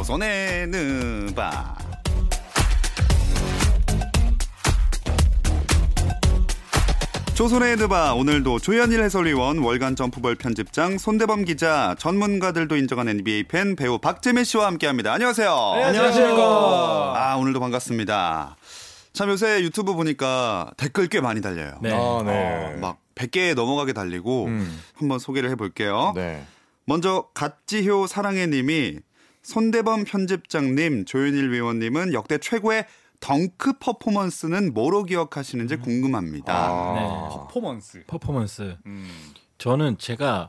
조선의 느바. 조선의 드바 오늘도 조현일 해설위원 월간 점프볼 편집장 손대범 기자 전문가들도 인정한 NBA 팬 배우 박재민 씨와 함께합니다. 안녕하세요. 안녕하십니까. 아 오늘도 반갑습니다. 참 요새 유튜브 보니까 댓글 꽤 많이 달려요. 네. 아, 네. 어, 막 100개 넘어가게 달리고 음. 한번 소개를 해볼게요. 네. 먼저 갓지효 사랑해 님이 손대범 편집장님, 조현일 위원님은 역대 최고의 덩크 퍼포먼스는 뭐로 기억하시는지 음. 궁금합니다. 아. 네. 퍼포먼스. 퍼포먼스. 음. 저는 제가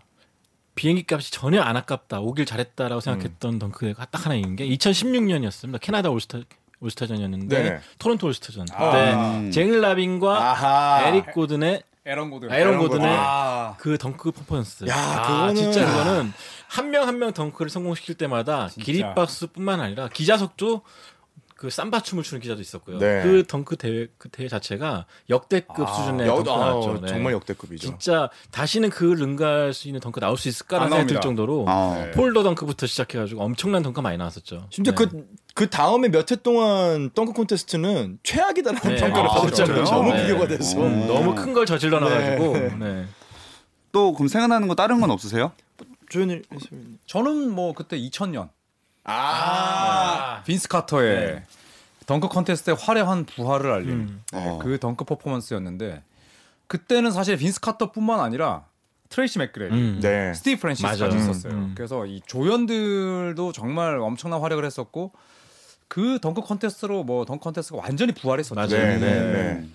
비행기 값이 전혀 안 아깝다, 오길 잘했다라고 생각했던 음. 덩크가 딱 하나 있는 게 2016년이었습니다. 캐나다 올스타 올스타전이었는데 네. 토론토 올스타전. 아. 네. 잭 라빈과 아하. 에릭 고든의 에런 고든. 에런 고든의 아. 그 덩크 퍼포먼스. 야, 아, 그거는 진짜 그거는 한 명 한 명 덩크를 성공시킬 때마다 기립박수뿐만 아니라 기자석도 그 삼바 춤을 추는 기자도 있었고요. 네. 그 덩크 대회 그 대회 자체가 역대급 아, 수준의 덩크 아, 나왔죠. 네. 정말 역대급이죠. 진짜 다시는 그 능가할 수 있는 덩크 나올 수 있을까라는 생각이 들 정도로 아, 네. 폴더 덩크부터 시작해가지고 엄청난 덩크 많이 나왔었죠. 심지어 네. 그, 그 다음에 몇 해 동안 덩크 콘테스트는 최악이다라는 네. 평가를 아, 받았잖아요. 너무 비교가 돼서 음, 너무 큰 걸 저질러 놔가지고. 네. 또 그럼 생각나는 거 다른 건 없으세요? 조현일 저는 뭐 그때 2000년 아, 빈스 카터의 네. 덩크 컨테스트의 화려한 부활을 알린 음. 네, 어. 그 덩크 퍼포먼스였는데 그때는 사실 빈스 카터뿐만 아니라 트레이시 맥그레이디, 음. 네. 스티브 프랜시스까지 있었어요. 음. 그래서 이 조연들도 정말 엄청난 활약을 했었고 그 덩크 컨테스트로 뭐 덩크 컨테스트가 완전히 부활했었죠. 맞아요. 네, 네, 네.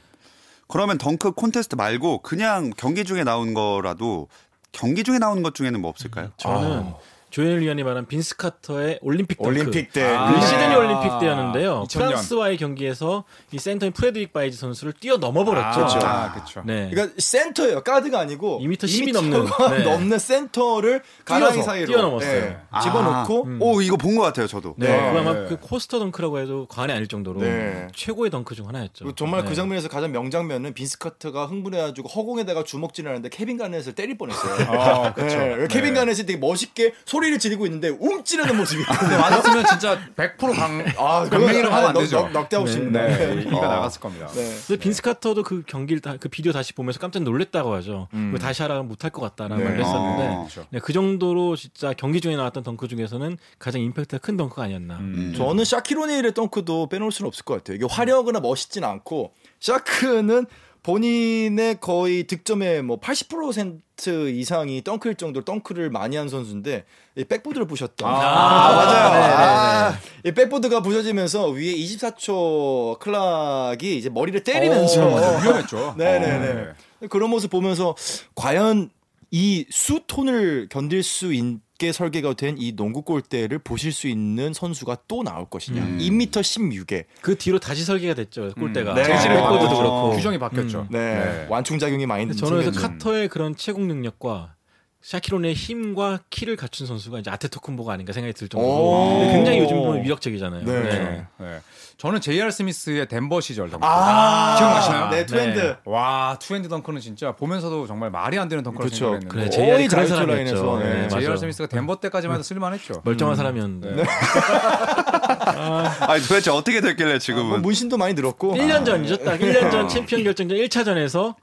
그러면 덩크 콘테스트 말고 그냥 경기 중에 나온 거라도 경기 중에 나온 것 중에는 뭐 없을까요? 저는 아. 조현일 위원이 말한 빈스 카터의 올림픽 덩크. 올림픽 때. 아, 그 시드니 올림픽 때였는데요. 2000년. 프랑스와의 경기에서 이 센터인 프레드릭 바이즈 선수를 뛰어 넘어 버렸죠. 아, 그렇죠. 네. 그러니까 센터예요. 가드가 아니고 2m 10이 넘는 네. 넘는 센터를 가랑이 사이로 뛰어넘었어요. 네. 아, 집어넣고 음. 오 이거 본 것 같아요, 저도. 네. 네. 그 아마 그 포스터 덩크라고 해도 과언이 아닐 정도로 네. 최고의 덩크 중 하나였죠. 정말 그 네. 장면에서 가장 명장면은 빈스 카터가 흥분해 가지고 허공에다가 주먹질하는데 케빈 가넷을 때릴 뻔했어요. 아, 그렇죠. 케빈 가넷이 되게 멋있게 소리 를 지르고 있는데 움찔하는 모습이 근데 맞았으면 진짜 100% 강, 아, 강냉이라고 하면 안 되죠. 넉, 대 없이 네, 네. 이가 어. 나갔을 겁니다. 네. 근데 빈스 카터도 그 경기를 다, 그 비디오 다시 보면서 깜짝 놀랐다고 하죠. 음. 다시 하라면 못할 것 같다라는 네. 말을 했었는데 아, 그렇죠. 네, 그 정도로 진짜 경기 중에 나왔던 덩크 중에서는 가장 임팩트가 큰 덩크가 아니었나. 음. 저는 샤킬 오닐의 덩크도 빼놓을 수는 없을 것 같아요. 이게 화려하거나 멋있진 않고 샤크는 본인의 거의 득점의 뭐 80% 이상이 덩크일 정도로 덩크를 많이 한 선수인데 이 백보드를 부셨던. 아, 아 맞아요. 네, 네, 아, 네. 이 백보드가 부서지면서 위에 24초 clock이 이제 머리를 때리면서 오, 위험했죠. 네네네. 어, 네. 그런 모습 보면서 과연 이 수톤을 견딜 수 있 게 설계가 된 이 농구 골대를 부실 수 있는 선수가 또 나올 것이냐. 음. 2m 16에 그 뒤로 다시 설계가 됐죠. 골대가. 음. 네. 재질의 백보드도 어. 그렇고 규정이 바뀌었죠. 음. 네. 네. 완충 작용이 많이 저는 그래서 카터의 그런 체공 능력과 샤킬 오닐의 힘과 키를 갖춘 선수가 이제 아데토쿤보가 아닌가 생각이 들 정도로 굉장히 요즘 보면 위력적이잖아요. 네. 네. 네. 저는 JR 스미스의 덴버 시절 덩크 아~ 기억나시나요? 네, two-hand. 네. 와, two-hand 덩크는 진짜 보면서도 정말 말이 안 되는 덩크를 그렇죠. 생각했는데. 그래, JR이 그런 사람이었죠. 네, 네, JR 스미스가 덴버 때까지만 해도 쓸만했죠. 멀쩡한 음. 사람이었는데. 네. 아, 아니, 도대체 어떻게 됐길래 지금은? 아, 뭐 문신도 많이 늘었고. 1년 전이죠. 딱 1년 전 챔피언 결정전 1차전에서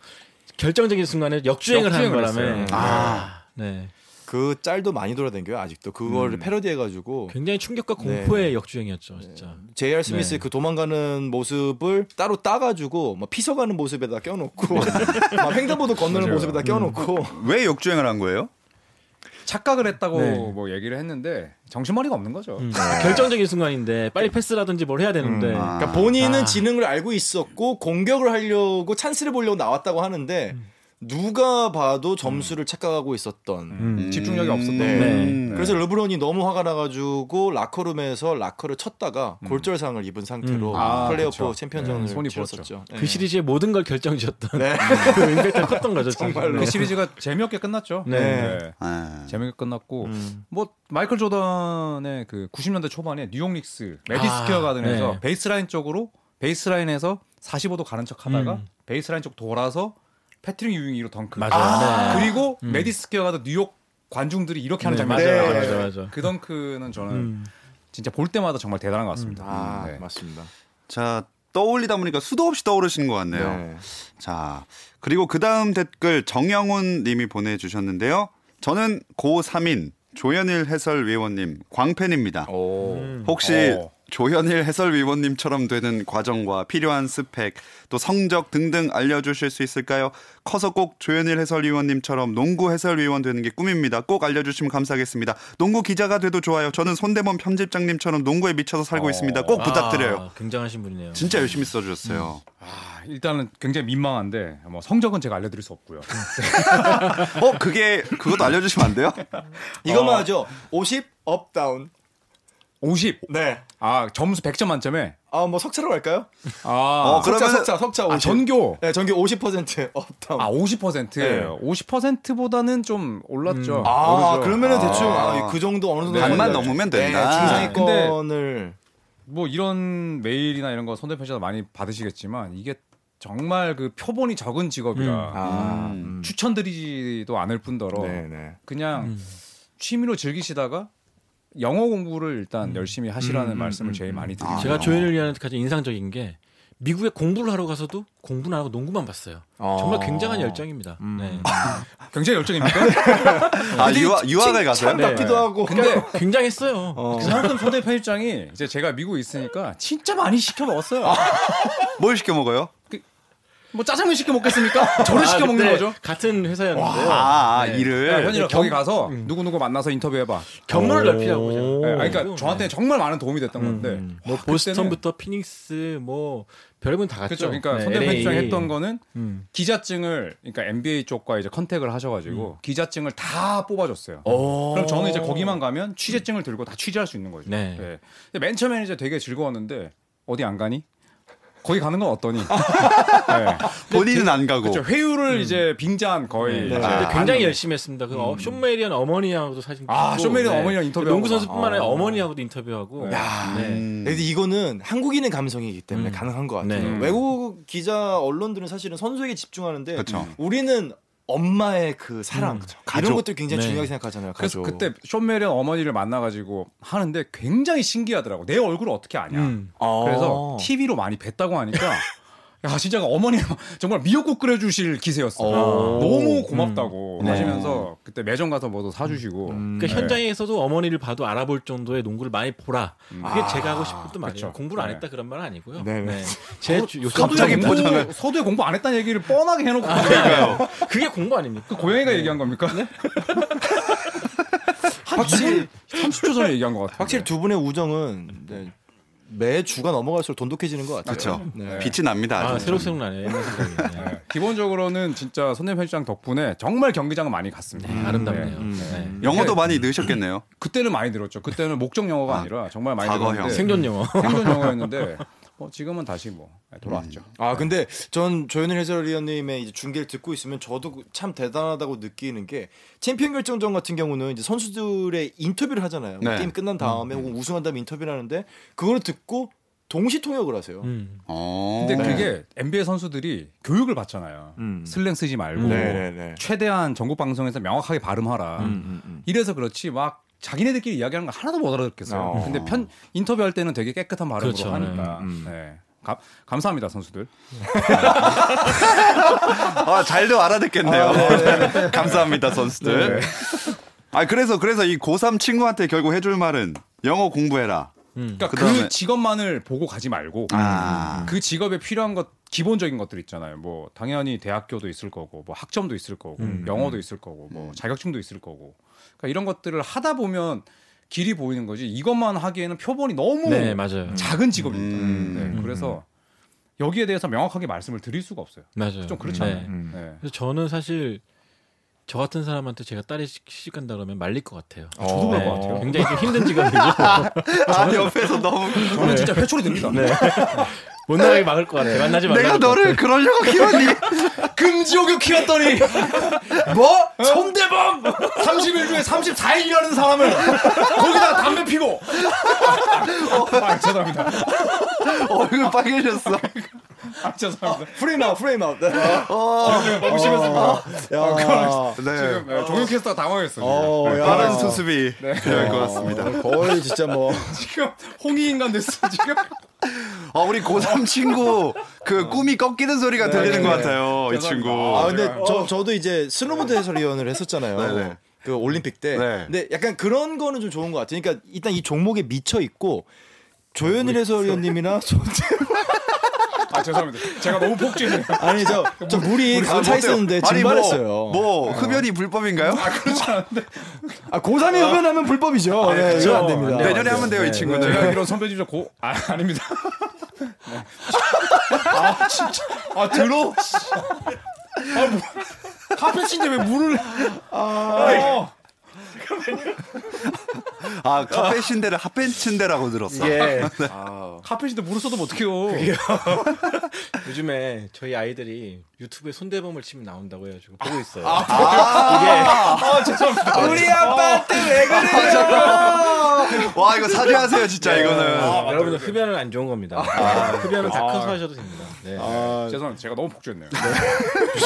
결정적인 순간에 역주행을, 역주행을 하는 바람에. 아, 네. 그 짤도 많이 돌아다녀요 아직도 그거를 음. 패러디해가지고 굉장히 충격과 공포의 네. 역주행이었죠 진짜. 네. J.R. 스미스 네. 그 도망가는 모습을 따로 따가지고 막 피서가는 모습에다 껴놓고 막 횡단보도 건너는 모습에다 껴놓고 음. 왜 역주행을 한 거예요? 착각을 했다고 네. 뭐 얘기를 했는데 정신머리가 없는 거죠. 음. 네. 결정적인 순간인데 빨리 패스라든지 뭘 해야 되는데. 음. 아. 그러니까 본인은 아. 지능을 알고 있었고 공격을 하려고 찬스를 보려고 나왔다고 하는데 음. 누가 봐도 점수를 음. 착각하고 있었던 음. 음. 집중력이 없었던. 네. 네. 네. 그래서 르브론이 너무 화가 나가지고 라커룸에서 라커를 쳤다가 음. 골절상을 입은 상태로 음. 아, 플레이오프 그렇죠. 챔피언전을 네. 치렀었죠. 그 시리즈의 모든 걸 결정지었던 네. 그 임팩트가 컸던 거죠. 정말로. 그 시리즈가 재미없게 끝났죠. 네. 네. 아. 재미있게 끝났고 뭐 마이클 조던의 그 90년대 초반에 뉴욕 닉스 매디슨 스퀘어 아, 가든에서 베이스라인 쪽으로 베이스라인에서 45도 가는 척 하다가 베이스라인 쪽 돌아서 패트릭 유잉 위로 덩크. 맞아. 아~ 네. 그리고 매디슨 스퀘어 가든 뉴욕 관중들이 이렇게 하는 네, 장면. 맞아, 맞아, 맞아, 맞아. 그 덩크는 저는 음. 진짜 볼 때마다 정말 대단한 것 같습니다. 음. 아, 네. 맞습니다. 자, 떠올리다 보니까 수도 없이 떠오르시는 것 같네요. 네. 자, 그리고 그 다음 댓글 정영훈 님이 보내주셨는데요. 저는 고3인 조현일 해설위원님 광팬입니다. 오. 혹시 오. 조현일 해설위원님처럼 되는 과정과 필요한 스펙, 또 성적 등등 알려주실 수 있을까요? 커서 꼭 조현일 해설위원님처럼 농구 해설위원 되는 게 꿈입니다. 꼭 알려주시면 감사하겠습니다. 농구 기자가 돼도 좋아요. 저는 손대범 편집장님처럼 농구에 미쳐서 살고 어. 있습니다. 꼭 아, 부탁드려요. 굉장하신 분이네요. 진짜 열심히 써주셨어요. 음. 아, 일단은 굉장히 민망한데 뭐 성적은 제가 알려드릴 수 없고요. 어 그게 그것도 알려주시면 안 돼요? 이것만 어. 하죠. 50 up down. 50. 네. 아 점수 100점 만점에. 아 뭐 석차로 갈까요? 아 어, 그러면 석차 석차 50. 아, 전교. 네 전교 50% up down. 아 50%. 네. 50%보다는 좀 올랐죠. 음. 아 모르죠. 그러면은 대충 아, 그 정도 어느 정도 반만 넘으면 된다. 네, 중상위권을. 뭐 이런 메일이나 이런 거 손대편지도 많이 받으시겠지만 이게 정말 그 표본이 적은 직업이라 음. 아, 음. 추천드리지도 않을 뿐더러 네네. 네. 그냥 음. 취미로 즐기시다가 영어 공부를 일단 음. 열심히 하시라는 음, 말씀을 제일 많이 드리죠. 제가 조현일 위원한테 가장 인상적인 게 미국에 공부를 하러 가서도 공부는 하고 농구만 봤어요. 어. 정말 굉장한 열정입니다. 음. 네. 굉장히 열정입니까? 아 유학 유학을 가서요? 네. 기도 하고. 근데 굉장했어요. 어. 그만큼 소대 편집장이 이제 제가 미국에 있으니까 진짜 많이 시켜 먹었어요. 뭘 시켜 먹어요? 뭐 짜장면 시켜 먹겠습니까? 저를 아, 시켜 먹는 거죠. 같은 회사였는데요. 아, 아 네. 일을 현이랑 거기 가서 음. 누구 누구 만나서 인터뷰해봐. 견문을 넓히자고. 네, 그러니까 저한테 정말 많은 도움이 됐던 건데. 음. 뭐 보스턴부터 피닉스 뭐 별분 다 갔죠. 그렇죠. 그러니까 네. 손대 편집장 했던 거는 음. 기자증을 그러니까 NBA 쪽과 이제 컨택을 하셔가지고 음. 기자증을 다 뽑아줬어요. 그럼 저는 이제 거기만 가면 취재증을 들고 다 취재할 수 있는 거죠. 네. 네. 맨 처음에는 이제 되게 즐거웠는데 어디 안 가니? 거기 가는 건 어떠니? 네. 본인은 안 가고. 그렇죠. 회유를 음. 이제 빙자한 거의. 네. 아, 굉장히 열심히 했습니다. 그 음. 숀 매리언 어머니하고도 사진 찍고. 아, 숀 매리언 네. 어머니랑 인터뷰. 농구 선수뿐만 아니라 아. 어머니하고도 인터뷰하고. 야, 네. 음. 근데 이거는 한국인의 감성이기 때문에 음. 가능한 것 같아요. 네. 외국 기자 언론들은 사실은 선수에게 집중하는데 그쵸. 우리는 엄마의 그 사랑 음, 이런 것들 굉장히 네. 중요하게 생각하잖아요. 그래서 가족. 그때 숀 매리언 어머니를 만나가지고 하는데 굉장히 신기하더라고. 내 얼굴을 어떻게 아냐. 음. 그래서 TV로 많이 뵀다고 하니까 야 진짜 어머니 정말 미역국 끓여주실 기세였어. 요 너무 고맙다고 음. 하시면서 그때 매점 가서 뭐도 사주시고. 음. 그러니까 네. 현장에서도 어머니를 봐도 알아볼 정도의 농구를 많이 보라. 음. 그게 아. 제가 하고 싶었던 말이에요. 공부를 안 네. 했다 그런 말은 아니고요. 네. 네. 제 어, 갑자기 보잖아요. 서두에 공부 안 했다는 얘기를 뻔하게 해놓고. 아, 그러니까요. 그게 공부 아닙니까? 그 고양이가 네. 얘기한 겁니까? 네? 확실히 30초 전에 얘기한 것 같아요. 확실히 두 분의 우정은 네. 매 주가 넘어갈수록 돈독해지는 것 같아요. 그렇죠. 네. 빛이 납니다. 아, 새록 새록 나네요. 네. 기본적으로는 진짜 손대범 편집장 덕분에 정말 경기장을 많이 갔습니다. 네, 아름답네요. 음. 네. 영어도 많이 늘으셨겠네요. 그때는 많이 늘었죠. 그때는 목적 영어가 아, 니라 정말 많이 늘었는데 생존 영어. 생존 영어였는데 뭐 지금은 다시 뭐 돌아왔죠. 음. 아 근데 전 조현일 해설위원님의 이제 중계를 듣고 있으면 저도 참 대단하다고 느끼는 게 챔피언 결정전 같은 경우는 이제 선수들의 인터뷰를 하잖아요. 네. 게임 끝난 다음에 음. 혹은 우승한 다음에 인터뷰를 하는데 그걸 듣고 동시 통역을 하세요. 음. 어. 근데 그게 NBA 선수들이 교육을 받잖아요. 음. 슬랭 쓰지 말고. 네, 네. 최대한 전국 방송에서 명확하게 발음하라. 음, 음, 이래서 그렇지 막 자기네들끼리 이야기하는 거 하나도 못 알아듣겠어요. 어. 근데 편 인터뷰할 때는 되게 깨끗한 발음으로 그렇죠. 하니까. 음. 네. 가, 감사합니다 선수들. 아, 잘도 알아듣겠네요. 아, 네. 네. 감사합니다 선수들. 네. 아 그래서 그래서 이 고3 친구한테 결국 해줄 말은 영어 공부해라. 음. 그러니까 그다음에... 그 직업만을 보고 가지 말고 아. 그 직업에 필요한 것 기본적인 것들 있잖아요. 뭐 당연히 대학교도 있을 거고, 뭐 학점도 있을 거고, 음. 영어도 있을 거고, 뭐 음. 자격증도 있을 거고. 그러니까 이런 것들을 하다 보면 길이 보이는 거지. 이것만 하기에는 표본이 너무 네, 맞아요. 작은 직업입니다. 음. 네, 그래서 여기에 대해서 명확하게 말씀을 드릴 수가 없어요. 맞아요. 좀 그렇잖아요. 네. 네. 그래서 저는 사실 저 같은 사람한테 제가 딸이 시집 간다 그러면 말릴 것 같아요. 아, 저도 그럴 네. 것 같아요. 굉장히 좀 힘든 직업이고. 아, 옆에서 너무 저는 진짜 회초리 듭니다. 네. 못 나가게 막을 것 같아. 만나지 마. 내가 너를 그러려고 키웠니? 금지옥유 키웠더니 뭐? 손대범 30일 중에 34일 일하는 사람을 거기다가 담배 피고. 어, 아, 죄송합니다. 얼굴 빨개졌어. 아, 죄송합니다. 프레임 아웃, 프레임 아웃. 네. 어, 너무 심했습니다. 야, 네. 지금 네, 종윤 캐스터가 당황했어요. 어, 빠른 수습이 네. 필요할 것 같습니다. 거의 진짜 뭐 지금 홍이 인간 됐어 지금. 어, 우리 고3 친구 그 꿈이 꺾이는 소리가 들리는 것 같아요. 이 친구. 아 근데 저 저도 이제 스노보드 해설위원을 했었잖아요. 네네. 그 올림픽 때. 네. 근데 약간 그런 거는 좀 좋은 것 같아요. 그러니까 일단 이 종목에 미쳐 있고 조현일 해설위원님이나 손재 아 죄송합니다. 제가 너무 폭주해요. 아니 저, 저 물이 차 있었는데 증발했어요. 뭐, 뭐 흡연이 불법인가요? 아 그렇지 않은데. 아 고3이 흡연하면 불법이죠. 아, 네, 이거 안 됩니다. 내년에 하면 돼요 이 친구는. 제가 이런 선배님 고 아, 아닙니다. 네. 아 진짜 아 들어. 아 뭐. 카페친데 왜 물을? 아. 아 카페신데를 핫벤친데라고 들었어. 예. 아, 카페신데 물을 써도 어떡해요. 요즘에 저희 아이들이 유튜브에 손대범을 치면 나온다고 해가지고 보고 있어요. 아, 아~ 이게 아, 죄송합니다. 우리 아빠한테 왜 그래요? 와 이거 사죄하세요 진짜 네. 이거는. 아, 여러분들 흡연은 안 좋은 겁니다. 아, 흡연은 다 커서 하셔도 됩니다. 네. 아, 죄송합니다. 제가 너무 폭주했네요. 네.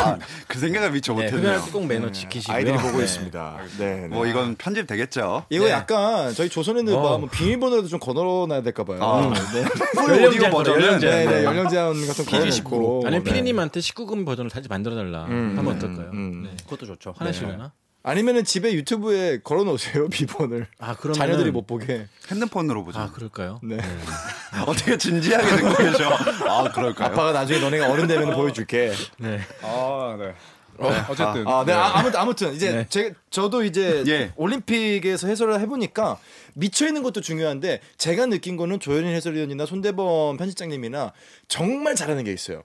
아, 그 생각을 미처 네, 못했네요. 흡연할 꼭 매너 지키시고요. 아이들이 보고 있습니다. 네, 뭐 이건 편집 되겠죠. 이거 약간 저희 조선인들 어. 뭐 비밀번호도 좀 걸어놔야 될까 봐요. 아. 네. 연령 버전은 네, 네, 연령 제한 같은 거 걸어놓고 아니면 피디님한테 19금 버전을 다시 만들어 달라 음, 하면 어떨까요? 음, 네. 그것도 좋죠. 화내시려나? 아니면은 집에 유튜브에 걸어놓으세요 비번을. 아 그러면 자녀들이 못 보게 핸드폰으로 보죠. 아 그럴까요? 네. 네. 어떻게 진지하게 듣고 계셔? 아 그럴까요? 아빠가 나중에 너네가 어른 되면 보여줄게. 네. 아 네. 어, 어쨌든. 아, 아 네. 네. 아, 무튼 아무튼 이제 네. 제 저도 이제 예. 올림픽에서 해설을 해보니까 미쳐 있는 것도 중요한데 제가 느낀 거는 조현일 해설위원이나 손대범 편집장님이나 정말 잘하는 게 있어요.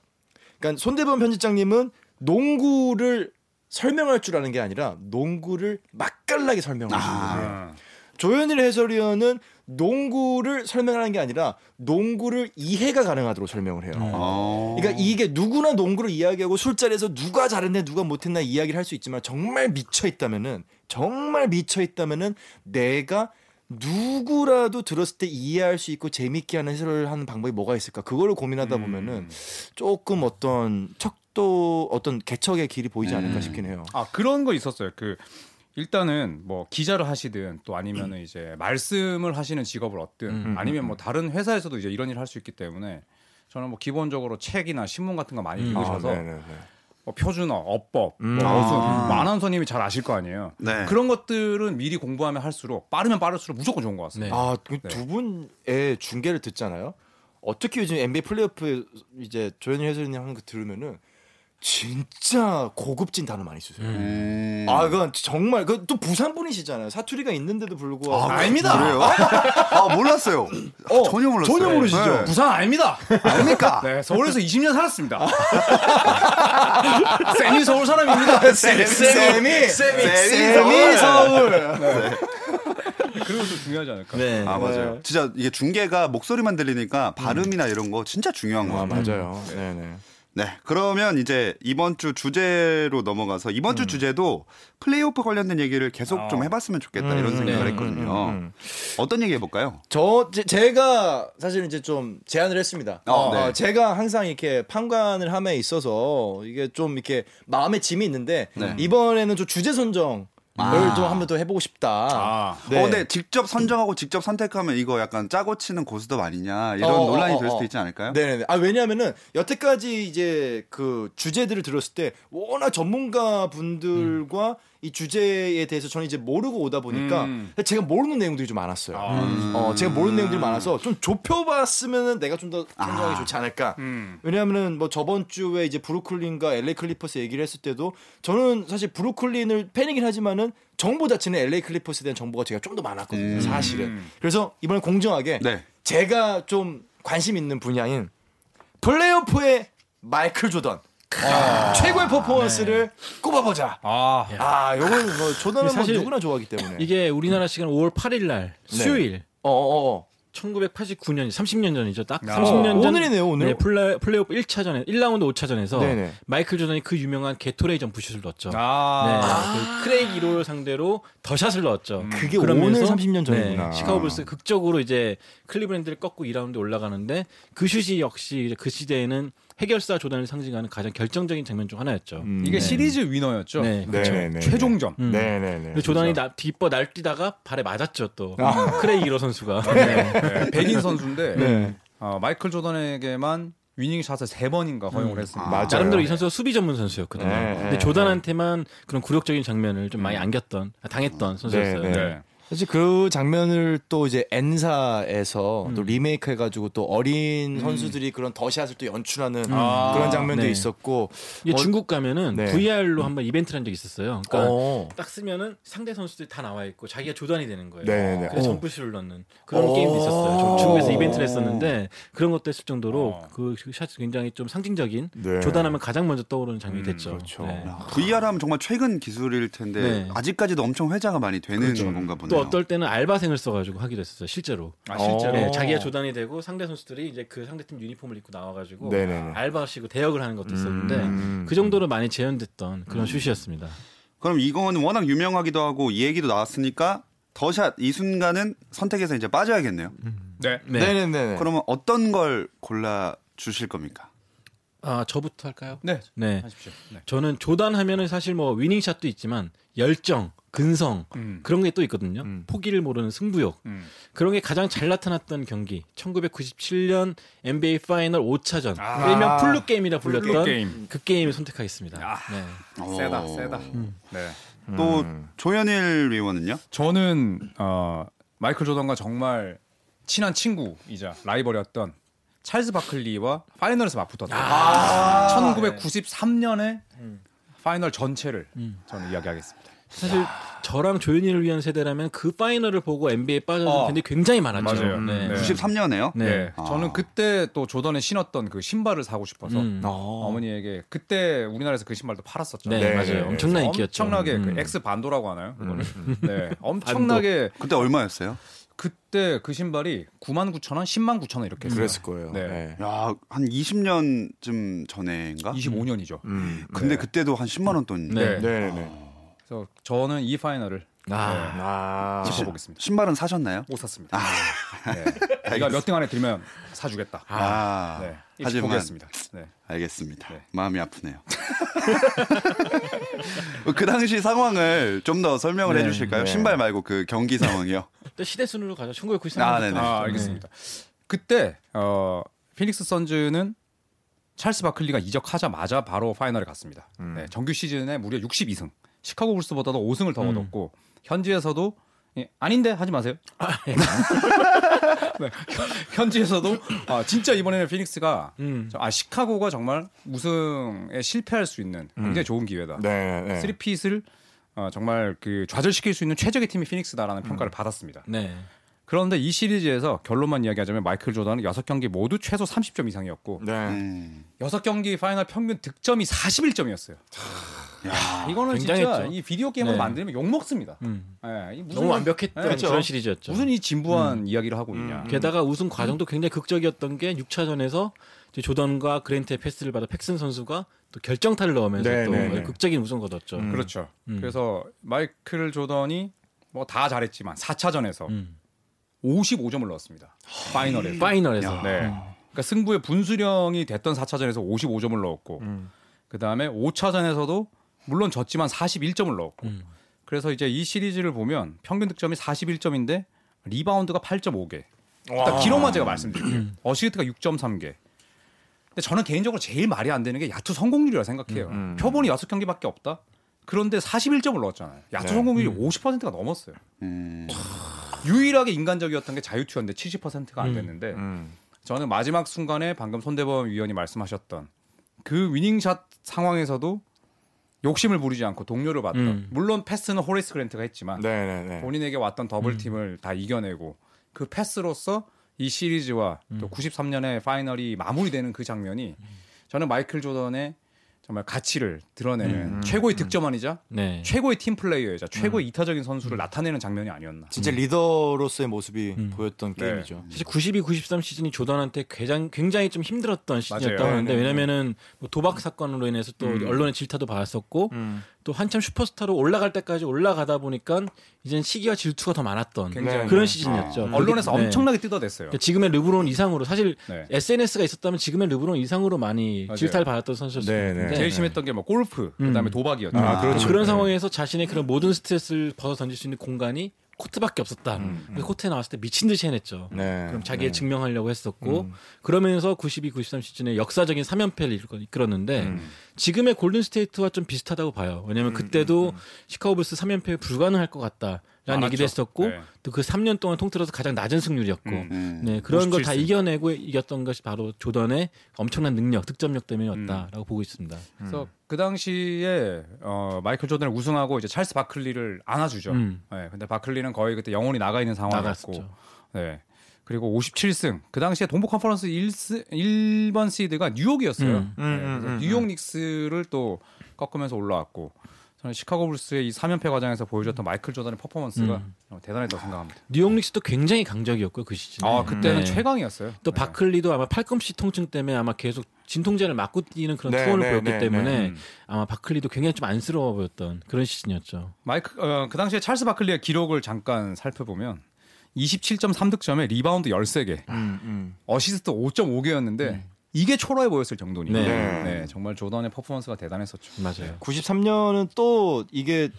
그러니까 손대범 편집장님은 농구를 설명할 줄 아는 게 아니라 농구를 맛깔나게 설명을 해주는 아. 거예요. 조현일 해설위원은 농구를 설명하는 게 아니라 농구를 이해가 가능하도록 설명을 해요. 음. 그러니까 이게 누구나 농구를 이야기하고 술자리에서 누가 잘했네 누가 못했나 이야기를 할 수 있지만 정말 미쳐 있다면은 정말 미쳐 있다면은 내가 누구라도 들었을 때 이해할 수 있고 재밌게 하는 해설을 하는 방법이 뭐가 있을까? 그거를 고민하다 음. 보면은 조금 어떤 척도 어떤 개척의 길이 보이지 않을까 음. 싶긴 해요. 아 그런 거 있었어요. 그 일단은 뭐 기자를 하시든 또 아니면은 이제 말씀을 하시는 직업을 얻든 음. 아니면 뭐 다른 회사에서도 이제 이런 일을 할 수 있기 때문에 저는 뭐 기본적으로 책이나 신문 같은 거 많이 읽으셔서 아, 뭐 표준어, 어법, 음. 뭐 어순, 아. 뭐 아나운서님이 잘 아실 거 아니에요. 네. 그런 것들은 미리 공부하면 할수록 빠르면 빠를수록 무조건 좋은 것 같습니다. 네. 아, 그 네. 두 분의 중계를 듣잖아요. 어떻게 요즘 NBA 플레이오프 이제 조현일 해설님 하는 거 들으면은 진짜 고급진 단어 많이 쓰세요. 음. 아, 그건 정말 그 또 부산 분이시잖아요. 사투리가 있는데도 불구하고 아, 닙니다 그래요? 아, 몰랐어요. 어, 전혀 몰랐어요. 전혀 모르시죠. 네. 부산 아닙니다. 아닙니까? 네, 서울에서 20년 살았습니다. 쌤이 서울 사람입니다. 쌤이 쌤이 쌤이 서울. 네. 그런 것도 중요하지 않을까? 네. 아 맞아요. 진짜 이게 중계가 목소리만 들리니까 발음이나 이런 거 진짜 중요한 거 아, 같아요. 맞아요. 네, 네. 네. 그러면 이제 이번 주 주제로 넘어가서 이번 주 음. 주제도 플레이오프 관련된 얘기를 계속 어. 좀 해봤으면 좋겠다 음, 이런 생각을 네. 했거든요. 음, 음, 음. 어떤 얘기 해볼까요? 저 제, 가 사실 이제 좀 제안을 했습니다. 어, 어, 네. 제가 항상 이렇게 판관을 함에 있어서 이게 좀 이렇게 마음에 짐이 있는데 네. 이번에는 좀 주제 선정 아. 좀 한번 더 해보고 싶다. 아. 네. 어, 근데 직접 선정하고 직접 선택하면 이거 약간 짜고 치는 고스톱 아니냐 이런 어, 어 논란이 어, 될 수도 어. 있지 않을까요? 네네. 아 왜냐하면은 여태까지 이제 그 주제들을 들었을 때 워낙 전문가 분들과 음. 이 주제에 대해서 저는 이제 모르고 오다 보니까 음. 제가 모르는 내용들이 좀 많았어요. 아. 음. 어, 제가 모르는 내용들이 많아서 좀 좁혀봤으면은 내가 좀더 선정하기 아. 좋지 않을까. 음. 왜냐하면은 뭐 저번 주에 이제 브루클린과 LA 클리퍼스 얘기를 했을 때도 저는 사실 브루클린을 팬이긴 하지만은 정보 자체는 LA 클리퍼스에 대한 정보가 제가 좀 더 많았거든요. 음. 사실은. 그래서 이번에 공정하게 네. 제가 좀 관심 있는 분야인 플레이오프의 마이클 조던 아, 최고의 퍼포먼스를 네. 꼽아보자. 아, 아, 요건 뭐 조던은 뭐 누구나 좋아하기 때문에. 이게 우리나라 시간 5월 8일 날 네. 수요일. 어, 어, 어. 1989년, 30년 전이죠. 딱 야. 30년 전. 오늘이네요, 오늘. 네, 플레이, 플레이오프 1차전에 1라운드 5차전에서 네네. 마이클 조던이 그 유명한 게토레이 점프슛을 넣었죠. 아. 네. 아. 그 크레이그 일로를 상대로 The Shot을 넣었죠. 음. 그게 오늘 30년 전이구나. 네, 시카고 불스 극적으로 이제 클리브랜드를 꺾고 2라운드 올라가는데 그 슛이 역시 그 시대에는 해결사 조단을 상징하는 가장 결정적인 장면 중 하나였죠. 음. 이게 네. 시리즈 위너였죠. 네, 그렇죠. 네, 네, 네. 최종점. 음. 네, 네, 네. 조단이 나, 뒷버 날뛰다가 발에 맞았죠 또 아. 크레이기로 선수가. 네. 백인 선수인데 어, 마이클 조던에게만 위닝 샷을 세 번인가 허용을 음. 했습니다. 아, 나름대로 이 선수가 수비 전문 선수였거든요. 네, 근데 조단한테만 그런 굴욕적인 장면을 좀 많이 안겼던, 당했던 선수였어요. 네, 네. 사실 그 장면을 또 이제 엔사에서 음. 또 리메이크 해가지고 또 어린 음. 선수들이 그런 더샷을 또 연출하는 음. 아, 그런 장면도 네. 있었고 어, 중국 가면은 네. VR로 한번 이벤트를 한 적이 있었어요. 그러니까 어. 딱 쓰면은 상대 선수들이 다 나와 있고 자기가 조단이 되는 거예요. 네, 네. 그래서 어. 점프슛을 넣는 그런 어. 게임도 있었어요. 중국에서 이벤트를 했었는데 그런 것도 했을 정도로 어. 그 샷이 굉장히 좀 상징적인 네. 조단하면 가장 먼저 떠오르는 장면이 음, 됐죠. 그렇죠. 네. VR 하면 정말 최근 기술일 텐데 네. 아직까지도 엄청 회자가 많이 되는 그렇죠. 건가 보네요. 어떨 때는 알바생을 써가지고 하기도 했었어요 실제로. 아 실제로. 네, 자기가 조단이 되고 상대 선수들이 이제 그 상대팀 유니폼을 입고 나와가지고 네네네. 알바시고 대역을 하는 것도 있었는데 음. 그 정도로 많이 재현됐던 그런 음. 슛이었습니다. 그럼 이건 워낙 유명하기도 하고 이 얘기도 나왔으니까 더샷 이 순간은 선택해서 이제 빠져야겠네요. 음. 네. 네. 네네네. 그러면 어떤 걸 골라 주실 겁니까? 아 저부터 할까요? 네. 네. 하십시오. 네. 저는 조던 하면은 사실 뭐 winning shot도 있지만 열정, 근성 음. 그런 게 또 있거든요. 음. 포기를 모르는 승부욕 음. 그런 게 가장 잘 나타났던 경기 1997년 NBA 파이널 5차전 아. 일명 flu game이라 불렸던 게임. 그 게임을 선택하겠습니다. 아. 네. 세다 세다. 음. 네. 또 음. 조현일 위원은요? 저는 어, 마이클 조던과 정말 친한 친구이자 라이벌이었던 찰스 바클리와 파이널에서 맞붙었던 아~ 1993년에 음. 파이널 전체를 저는 이야기하겠습니다. 사실 야. 저랑 조현일 위원 세대라면 그 파이널을 보고 NBA에 빠져든 어. 팬들이 굉장히 많았죠. 맞아요. 네. 네. 93년에요? 네. 네. 아. 저는 그때 또 조던에 신었던 그 신발을 사고 싶어서 음. 어. 어머니에게 그때 우리나라에서 그 신발도 팔았었죠. 네, 네. 맞아요. 엄청난 인기였죠. 엄청나게 그 음. 그 엑스 반도라고 하나요? 그거는. 음. 네. 엄청나게 그때 얼마였어요? 그때 그 신발이 9만 9천 원, 10만 9천 원 이렇게 했어요. 그랬을 거예요. 네. 네. 야, 한 20년쯤 전에인가? 25년이죠. 음. 근데 네. 그때도 한 10만 원 돈. 네. 네. 네. 네. 그래서 저는 이 파이널을 아, 네, 아. 짚어보겠습니다. 신발은 사셨나요? 못 샀습니다. 아. 네. 네가 몇 등 안에 들면 사주겠다. 아, 네. 하지만 보겠습니다. 네. 알겠습니다. 네. 마음이 아프네요. 그 당시 상황을 좀 더 설명을 네, 해주실까요? 네. 신발 말고 그 경기 상황이요. 또 시대 순으로 가죠. 1993년. 아, 네네. 아, 알겠습니다. 그때 어, 피닉스 선즈는 찰스 바클리가 이적하자마자 바로 파이널에 갔습니다. 음. 네, 정규 시즌에 무려 62승. 시카고 불스보다도 5승을 더 음. 얻었고 현지에서도 예, 아닌데 하지 마세요. 아, 예. 네. 현지에서도 아, 진짜 이번에는 피닉스가 음. 아 시카고가 정말 우승에 실패할 수 있는 음. 굉장히 음. 좋은 기회다. 네, 네. 쓰리핏을 어, 정말 그 좌절시킬 수 있는 최적의 팀이 피닉스다라는 평가를 음. 받았습니다. 네. 그런데 이 시리즈에서 결론만 이야기하자면 마이클 조던은 6경기 모두 최소 30점 이상이었고 네. 음. 6경기 파이널 평균 득점이 41점이었어요. 야, 이거는 진짜 했죠. 이 비디오 게임을 네. 만들면 욕 먹습니다. 음. 네, 너무 완벽했던 네, 그런 시리즈였죠. 무슨 이 진부한 음. 이야기를 하고 있냐. 음. 게다가 우승 과정도 굉장히 극적이었던 게 6차전에서 조던과 그랜트의 패스를 받아 팩슨 선수가 또 결정타를 넣으면서 네, 또 네, 네. 극적인 우승 거뒀죠. 음. 그렇죠. 음. 그래서 마이클 조던이 뭐 다 잘했지만 4차전에서 55점을 넣었습니다. 파이널에서. 파이널에서. 네. 그러니까 승부의 분수령이 됐던 4차전에서 55점을 넣었고 그 다음에 5차전에서도 물론 졌지만 41점을 넣었고. 음. 그래서 이제 이 시리즈를 보면 평균 득점이 41점인데 리바운드가 8.5개. 일단 기록만 제가 말씀드릴게요. 음. 어시스트가 6.3개. 근데 저는 개인적으로 제일 말이 안 되는 게 야투 성공률이라 생각해요. 음. 음. 표본이 6경기밖에 없다. 그런데 41점을 넣었잖아요. 야투 네. 성공률이 음. 50%가 넘었어요. 음. 유일하게 인간적이었던 게 자유투였는데 70%가 안 음. 됐는데 저는 마지막 순간에 방금 손대범 위원이 말씀하셨던 그 winning shot 상황에서도 욕심을 부리지 않고 동료를 봤던 음. 물론 패스는 호레이스 그랜트가 했지만 네네네. 네, 네. 본인에게 왔던 double team을 음. 다 이겨내고 그 패스로서 이 시리즈와 음. 또 93년의 파이널이 마무리되는 그 장면이 저는 마이클 조던의 정말 가치를 드러내는 음. 최고의 득점왕이자 네. 최고의 팀 플레이어이자 최고의 음. 이타적인 선수를 음. 나타내는 장면이 아니었나. 진짜 리더로서의 모습이 음. 보였던 네. 게임이죠. 사실 92, 93 시즌이 조던한테 굉장히, 굉장히 좀 힘들었던 시즌이었던 건데 네, 네, 왜냐면은 뭐 도박 사건으로 인해서 또 음. 언론의 질타도 받았었고 음. 또 한참 슈퍼스타로 올라갈 때까지 올라가다 보니까 이젠 시기와 질투가 더 많았던 굉장히, 그런 시즌이었죠. 아. 언론에서 네. 엄청나게 뜯어냈어요. 그러니까 지금의 르브론 이상으로 사실 네. SNS가 있었다면 지금의 르브론 이상으로 많이 맞아요. 질타를 받았던 선수였는데 네, 네. 제일 심했던 게 뭐 골프 그다음에 음. 도박이었죠. 아, 그렇죠. 그런 상황에서 자신의 그런 모든 스트레스를 벗어 던질 수 있는 공간이 코트밖에 없었다. 음, 음. 코트에 나왔을 때 미친 듯이 해냈죠. 네, 그럼 자기를 네. 증명하려고 했었고 음. 그러면서 92, 93 시즌에 역사적인 3연패를 이끌었는데 음. 지금의 골든 스테이트와 좀 비슷하다고 봐요. 왜냐하면 음, 그때도 음, 시카고 불스 3연패 불가능할 것 같다. 라는 얘기도 했었고 네. 또그 3년 동안 통틀어서 가장 낮은 승률이었고 음, 네 그런 걸 다 이겨내고 이겼던 것이 바로 조던의 엄청난 능력 득점력 때문이었다라고 음. 보고 있습니다. 그래서 그 당시에 어, 마이클 조던을 우승하고 이제 찰스 바클리를 안아주죠. 음. 네, 근데 바클리는 거의 그때 영혼이 나가 있는 상황이었고, 네. 그리고 57승. 그 당시에 동부 컨퍼런스 1스, 1번 시드가 뉴욕이었어요. 음. 네, 음, 음, 뉴욕 닉스를 또 꺾으면서 올라왔고. 저는 시카고 불스의 이 3연패 과정에서 보여줬던 마이클 조던의 퍼포먼스가 음. 대단했다고 생각합니다. 뉴욕 닉스도 굉장히 강적이었고요 그 시즌. 아 그때는 네. 최강이었어요. 또 네. 바클리도 아마 팔꿈치 통증 때문에 아마 계속 진통제를 맞고 뛰는 그런 네, 투혼을 네, 보였기 네, 때문에 네. 아마 바클리도 굉장히 좀 안쓰러워 보였던 그런 시즌이었죠. 마이크 어, 그 당시에 찰스 바클리의 기록을 잠깐 살펴보면 27.3 득점에 리바운드 13개, 음, 음. 어시스트 5.5개였는데 음. 이게 초라해 보였을 정도니까. 네. 네. 정말 조던의 퍼포먼스가 대단했었죠. 맞아요. 93년은 또 이게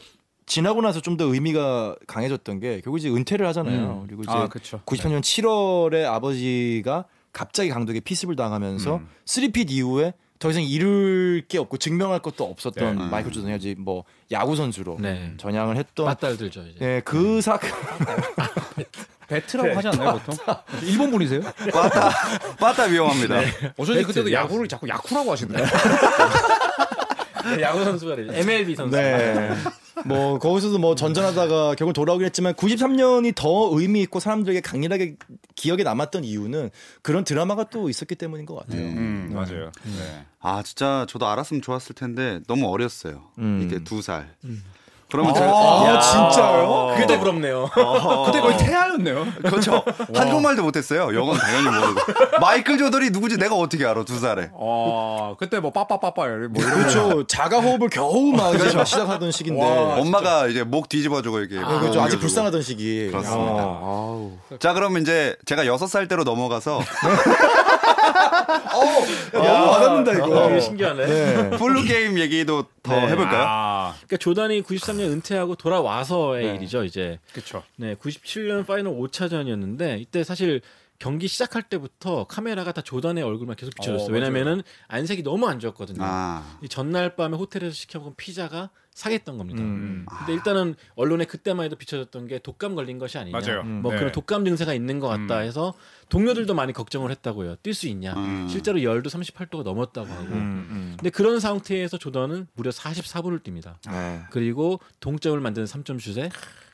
지나고 나서 좀 더 의미가 강해졌던 게 결국 이제 은퇴를 하잖아요. 음. 그리고 이제 아, 93년 7월에 아버지가 갑자기 감독의 피습을 당하면서 음. 3핏 이후에 더 이상 이룰 게 없고 증명할 것도 없었던 네. 마이클 조던이 아직 뭐 야구 선수로 네. 전향을 했던 맞달 들죠 이제. 네, 그 사건 배트라고 네. 하지 않나요 보통? 일본 분이세요? 빠따 빠따 위험합니다. 네. 어쩐지 그때도 야구를 자꾸 야쿠라고 하시네요. 네, 야구 선수가 되죠. MLB 선수. 네. 뭐 거기서도 뭐 전전하다가 결국 돌아오긴 했지만 93년이 더 의미 있고 사람들에게 강렬하게 기억에 남았던 이유는 그런 드라마가 또 있었기 때문인 것 같아요. 음, 음, 맞아요. 네. 아 진짜 저도 알았으면 좋았을 텐데 너무 어렸어요. 음. 이게 두 살. 음. 그러면 아, 제가 아, 진짜요? 그게 더 부럽네요. 어. 그때 거의 태아였네요. 그렇죠. 한국말도 못했어요. 영어는 당연히 모르고. 마이클 조던이 누구지 내가 어떻게 알아 두 살에. 아 그때 뭐 빠빠빠빠 뭐 그렇죠. 자가 호흡을 겨우 막 그렇죠. 시작하던 시기인데 와, 엄마가 이제 목 뒤집어주고 이렇게. 아, 그렇죠. 아직 불쌍하던 시기. 그렇습니다. 아, 자 그러면 이제 제가 여섯 살 때로 넘어가서. 어, 너무 와닿는다 이거. 되게 신기하네. 네. flu game 얘기도 더 네. 해볼까요? 아. 그러니까 조던이 93년 은퇴하고 돌아와서의 네. 일이죠 이제. 그렇죠. 네, 97년 파이널 5차전이었는데 이때 사실 경기 시작할 때부터 카메라가 다 조단의 얼굴만 계속 비춰졌어요. 어, 왜냐면은 안색이 너무 안 좋았거든요. 아. 이 전날 밤에 호텔에서 시켜먹은 피자가 상했던 겁니다. 음. 근데 일단은 언론에 그때만 해도 비춰졌던 게 독감 걸린 것이 아니냐. 맞아요. 뭐 네. 그런 독감 증세가 있는 것 같다 음. 해서 동료들도 많이 걱정을 했다고요. 뛸 수 있냐. 음. 실제로 열도 38도가 넘었다고 하고. 음, 음. 근데 그런 상태에서 조던은 무려 44분을 뜁니다. 네. 그리고 동점을 만드는 3점 슛에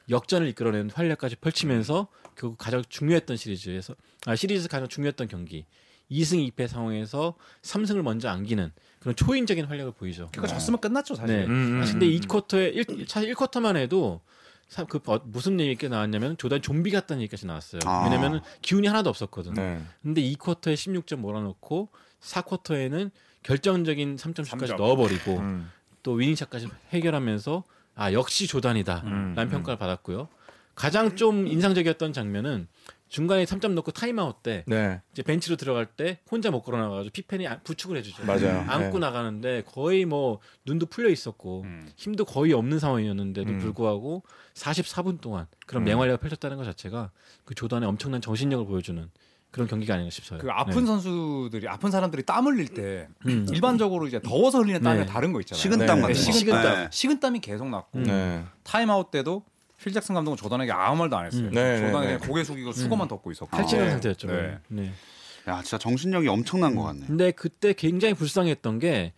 역전을 이끌어내는 활약까지 펼치면서 결국 가장 중요했던 시리즈에서 아 시리즈 가장 중요했던 경기 2승 2패 상황에서 3승을 먼저 안기는 그런 초인적인 활약을 보이죠. 그러니까 졌으면 끝났죠 사실. 네. 음, 음, 근데 음. 이 쿼터에 1, 사실 1쿼터만 해도 그 어, 무슨 얘기가 나왔냐면 조단 좀비 같다는 얘기까지 나왔어요. 아. 왜냐면 기운이 하나도 없었거든. 네. 근데 2쿼터에 16점 몰아넣고 4쿼터에는 결정적인 3점 슛까지 넣어버리고 음. 또 winning shot까지 해결하면서 아 역시 조단이다라는 음. 평가를 받았고요. 가장 좀 인상적이었던 장면은 중간에 3점 넣고 타임아웃 때 네. 이제 벤치로 들어갈 때 혼자 못 걸어 나가지고 피펜이 부축을 해주죠. 맞아요. 안고 네. 나가는데 거의 뭐 눈도 풀려 있었고 음. 힘도 거의 없는 상황이었는데도 음. 불구하고 44분 동안 그런 음. 맹활약을 펼쳤다는 것 자체가 그 조단의 엄청난 정신력을 보여주는 그런 경기가 아닌가 싶어요. 그 아픈 네. 선수들이 아픈 사람들이 땀 흘릴 때 음. 일반적으로 이제 더워서 흘리는 땀이 네. 다른 거 있잖아요. 식은땀 네. 같은 네. 식은땀, 식은땀이 계속 났고 타임아웃 때도 필 잭슨 감독은 조던에게 아무 말도 안 했어요. 음. 네, 네, 네. 고개 숙이고 수건만 음. 덮고 있었고. 탈진한 아, 상태였죠. 네. 네. 야, 진짜 정신력이 엄청난 것 같네. 근데 그때 굉장히 불쌍했던 게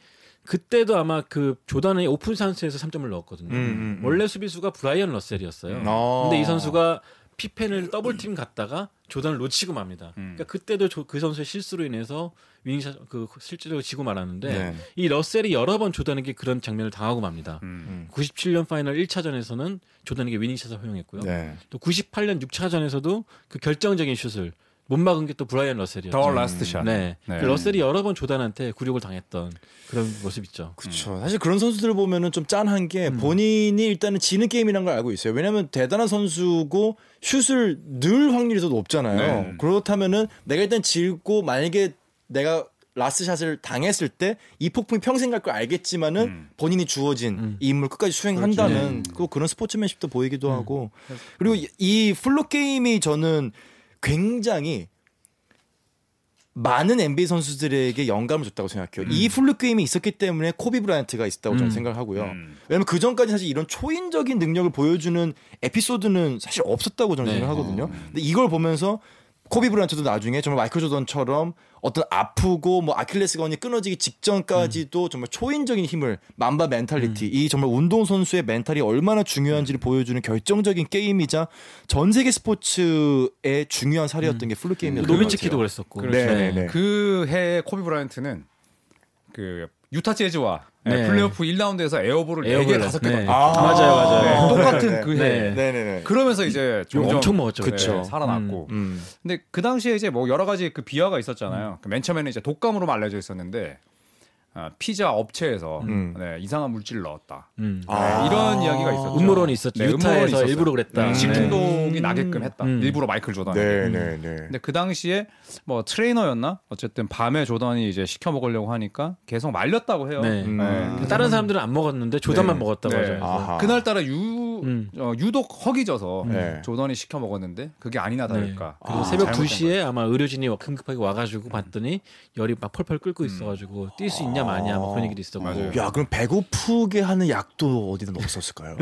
그때도 아마 그 조던의 오픈 찬스에서 3점을 넣었거든요. 음, 음, 음, 원래 수비수가 브라이언 러셀이었어요. 음. 근데 이 선수가 피펜을 double team 갔다가 조던을 놓치고 맙니다. 음. 그러니까 그때도 조, 그 선수의 실수로 인해서 winning shot 그 실제로 지고 말았는데 네. 이 러셀이 여러 번 조던에게 그런 장면을 당하고 맙니다. 음. 97년 파이널 1차전에서는 조던에게 winning shot을 허용했고요. 네. 또 98년 6차전에서도 그 결정적인 슛을 못 막은 게 또 브라이언 러셀이었죠. The Last Shot. 네. 네. 그 러셀이 여러 번 조단한테 굴욕을 당했던 그런 모습 있죠. 그렇죠. 사실 그런 선수들을 보면은 좀 짠한 게 음. 본인이 일단은 지는 게임이라는 걸 알고 있어요. 왜냐하면 대단한 선수고 슛을 넣을 확률이 더 높잖아요. 네. 그렇다면은 내가 일단 지고 만약에 내가 라스샷을 당했을 때 이 폭풍이 평생 갈 걸 알겠지만은 음. 본인이 주어진 음. 이 임무를 끝까지 수행한다는 그 그런 스포츠맨십도 보이기도 음. 하고 그리고 이 flu game이 저는 굉장히 많은 NBA 선수들에게 영감을 줬다고 생각해요. 음. 이 flu game이 있었기 때문에 코비 브라이언트가 있었다고 저는 음. 생각하고요. 음. 왜냐면 그 전까지 사실 이런 초인적인 능력을 보여주는 에피소드는 사실 없었다고 저는 네. 생각하거든요. 어. 근데 이걸 보면서 코비 브라이언트도 나중에 정말 마이클 조던처럼 어떤 아프고 뭐 아킬레스건이 끊어지기 직전까지도 음. 정말 초인적인 힘을 Mamba mentality 음. 이 정말 운동 선수의 멘탈이 얼마나 중요한지를 보여주는 결정적인 게임이자 전 세계 스포츠의 중요한 사례였던 음. 게 flu game이었던 노비츠키도 그랬었고 그렇죠. 네, 네. 네. 그 해에 코비 브라이언트는 그 유타 재즈와 네. 네. 플레이오프 1라운드에서 air ball을 4개, 5개 네. 아, 맞아요, 맞아요. 네. 똑같은 그 해. 네. 그러면서 이제 점점 엄청 먹었죠. 그쵸. 살아났고. 음, 음. 근데 그 당시에 이제 뭐 여러 가지 그 비화가 있었잖아요. 음. 그맨 처음에는 이제 독감으로만 알려져 있었는데 아, 피자 업체에서 음. 네, 이상한 물질을 넣었다. 음. 네, 아~ 이런 이야기가 있었죠. 음모론이 있었죠. 네, 유타에서 일부러 그랬다. 네, 식중독이 음. 나게끔 했다. 음. 일부러 마이클 조던. 네, 네, 네. 근데 그 당시에 뭐 트레이너였나? 어쨌든 밤에 조던이 이제 시켜 먹으려고 하니까 계속 말렸다고 해요. 네. 네. 다른 사람들은 안 먹었는데 조던만 먹었다고 하죠. 그날 따라 유 어, 유독 허기져서 조던이 시켜 먹었는데 그게 아니나 다를까. 그리고 아, 새벽 2시에 아마 의료진이 급급하게 와가지고 봤더니 열이 막 펄펄 끓고 있어가지고 뛸 수 있냐 있냐 마냐 뭐 그런 얘기도 있었고. 맞아요. 야 그럼 배고프게 하는 약도 어디다 넣었을까요?